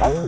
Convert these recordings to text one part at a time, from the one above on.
Oh,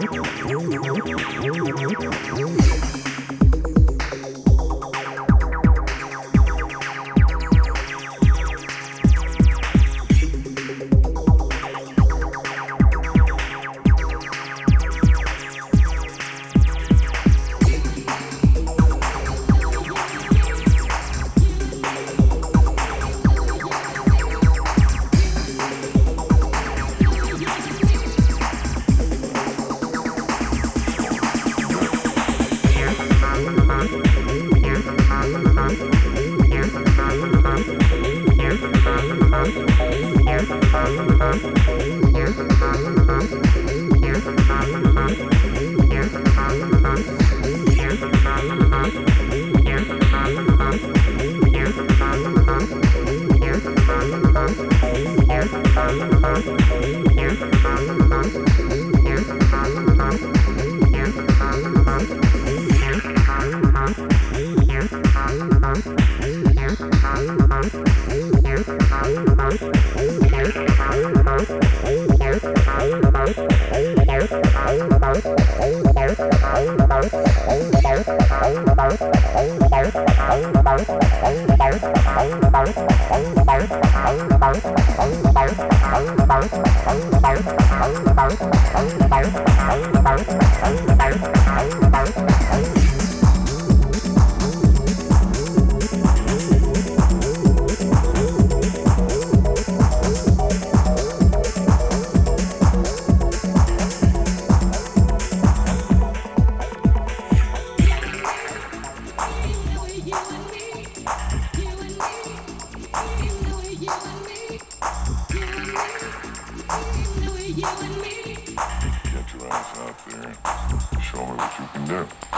do.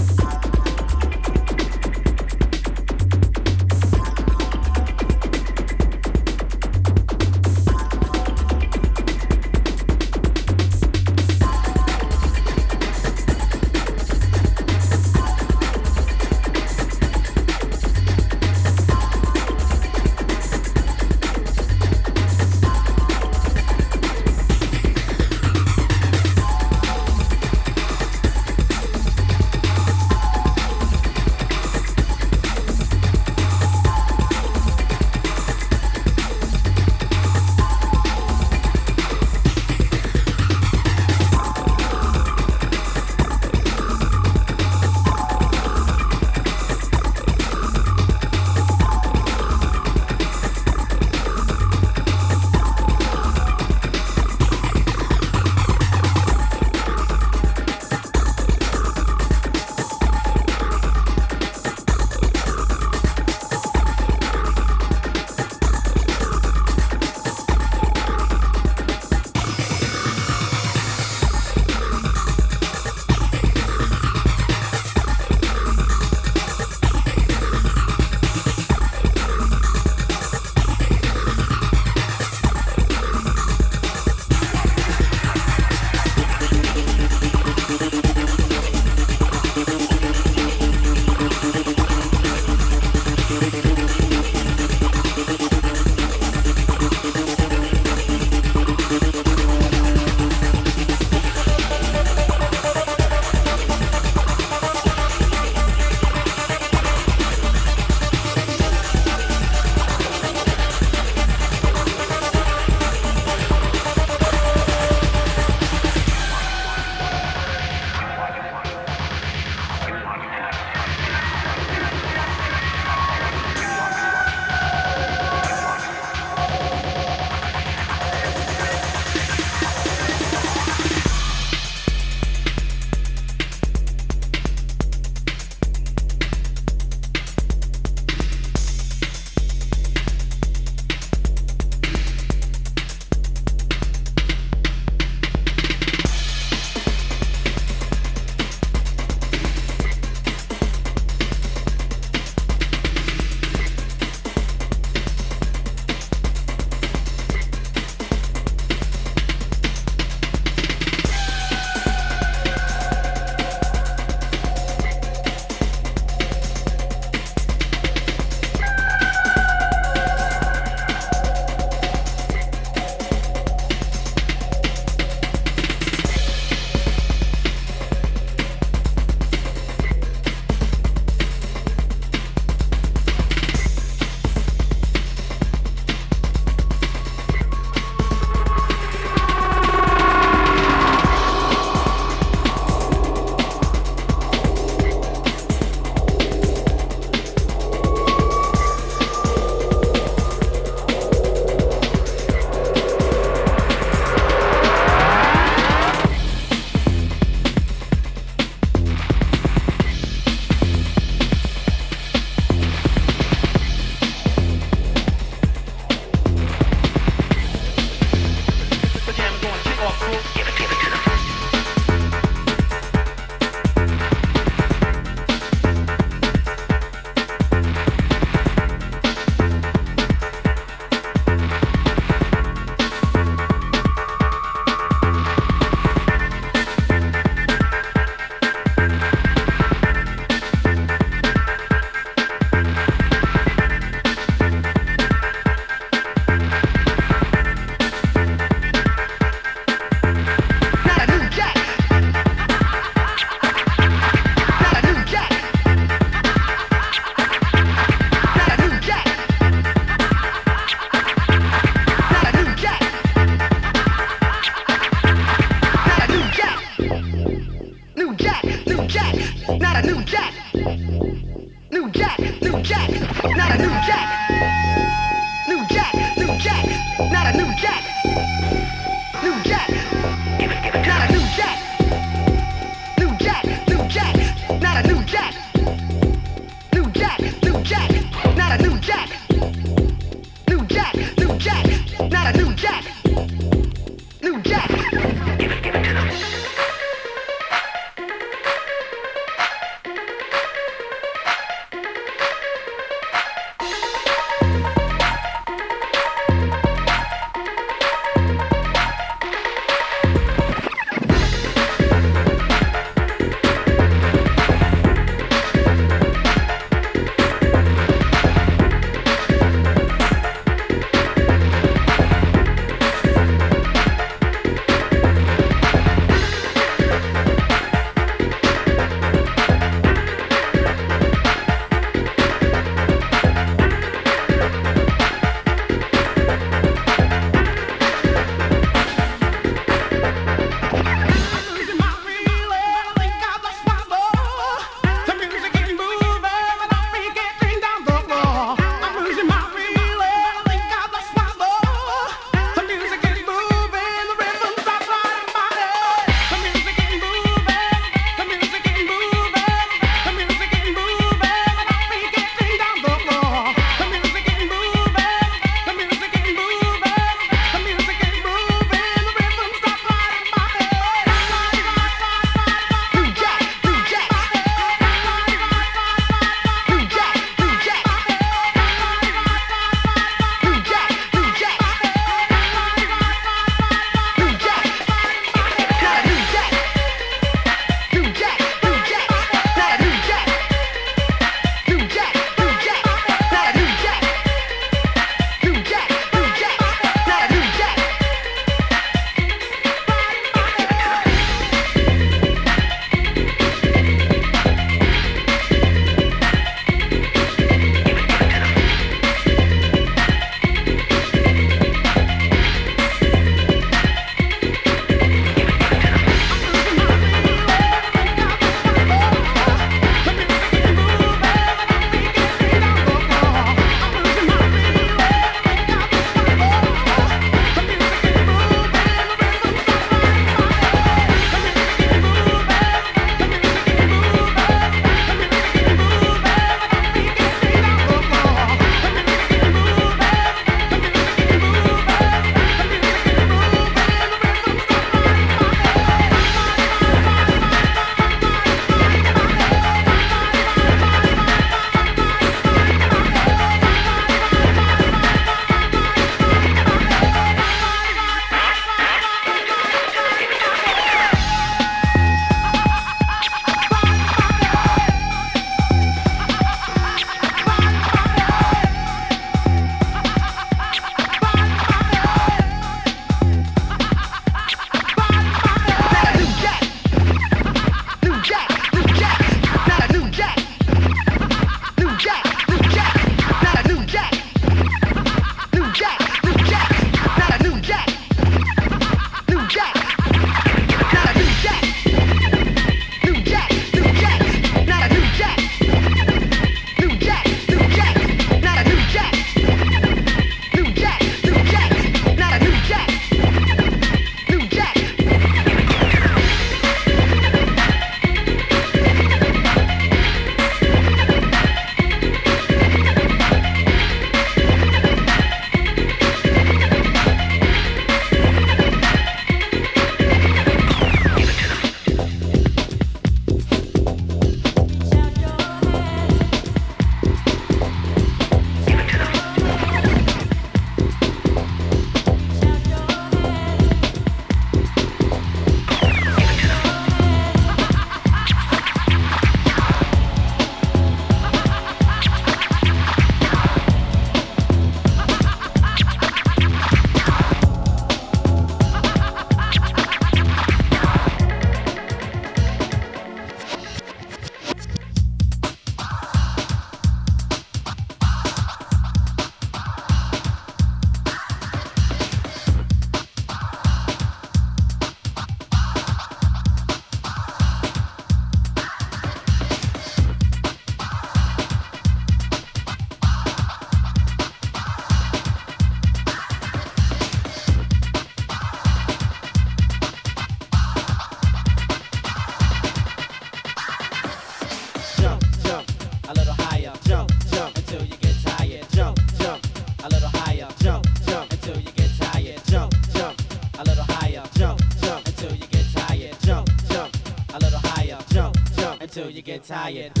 Tired.